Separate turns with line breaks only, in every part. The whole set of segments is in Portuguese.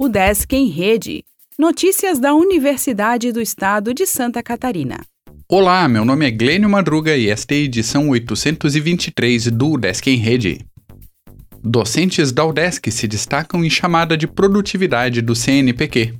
O Desk em Rede. Notícias da Universidade do Estado de Santa Catarina.
Olá, meu nome é Glênio Madruga e esta é a edição 823 do Desk em Rede. Docentes da UDESC se destacam em chamada de produtividade do CNPq.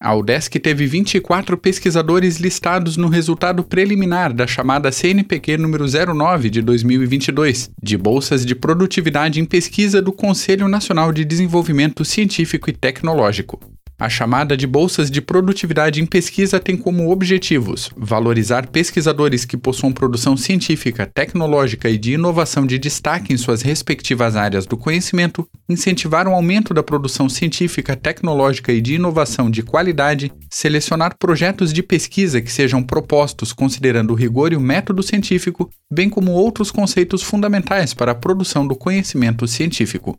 A UDESC teve 24 pesquisadores listados no resultado preliminar da chamada CNPq número 09 de 2022, de bolsas de produtividade em pesquisa do Conselho Nacional de Desenvolvimento Científico e Tecnológico. A chamada de bolsas de produtividade em pesquisa tem como objetivos valorizar pesquisadores que possuam produção científica, tecnológica e de inovação de destaque em suas respectivas áreas do conhecimento, incentivar o um aumento da produção científica, tecnológica e de inovação de qualidade, selecionar projetos de pesquisa que sejam propostos considerando o rigor e o método científico, bem como outros conceitos fundamentais para a produção do conhecimento científico.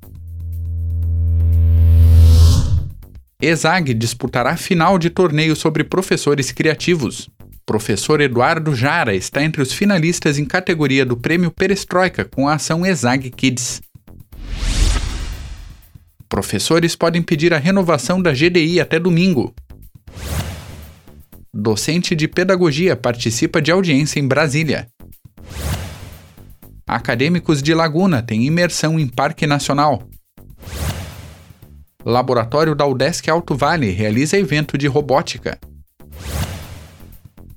ESAG disputará final de torneio sobre professores criativos. Professor Eduardo Jara está entre os finalistas em categoria do Prêmio Perestroika com a ação ESAG Kids. Professores podem pedir a renovação da GDI até domingo. Docente de Pedagogia participa de audiência em Brasília. Acadêmicos de Laguna têm imersão em Parque Nacional. Laboratório da UDESC Alto Vale realiza evento de robótica.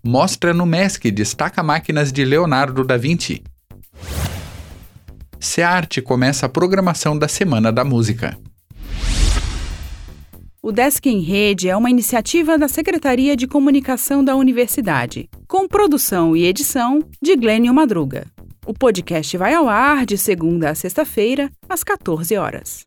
Mostra no MESC destaca máquinas de Leonardo da Vinci. SEARTE começa a programação da Semana da Música.
O Desk em Rede é uma iniciativa da Secretaria de Comunicação da Universidade, com produção e edição de Glênio Madruga. O podcast vai ao ar de segunda a sexta-feira, às 14 horas.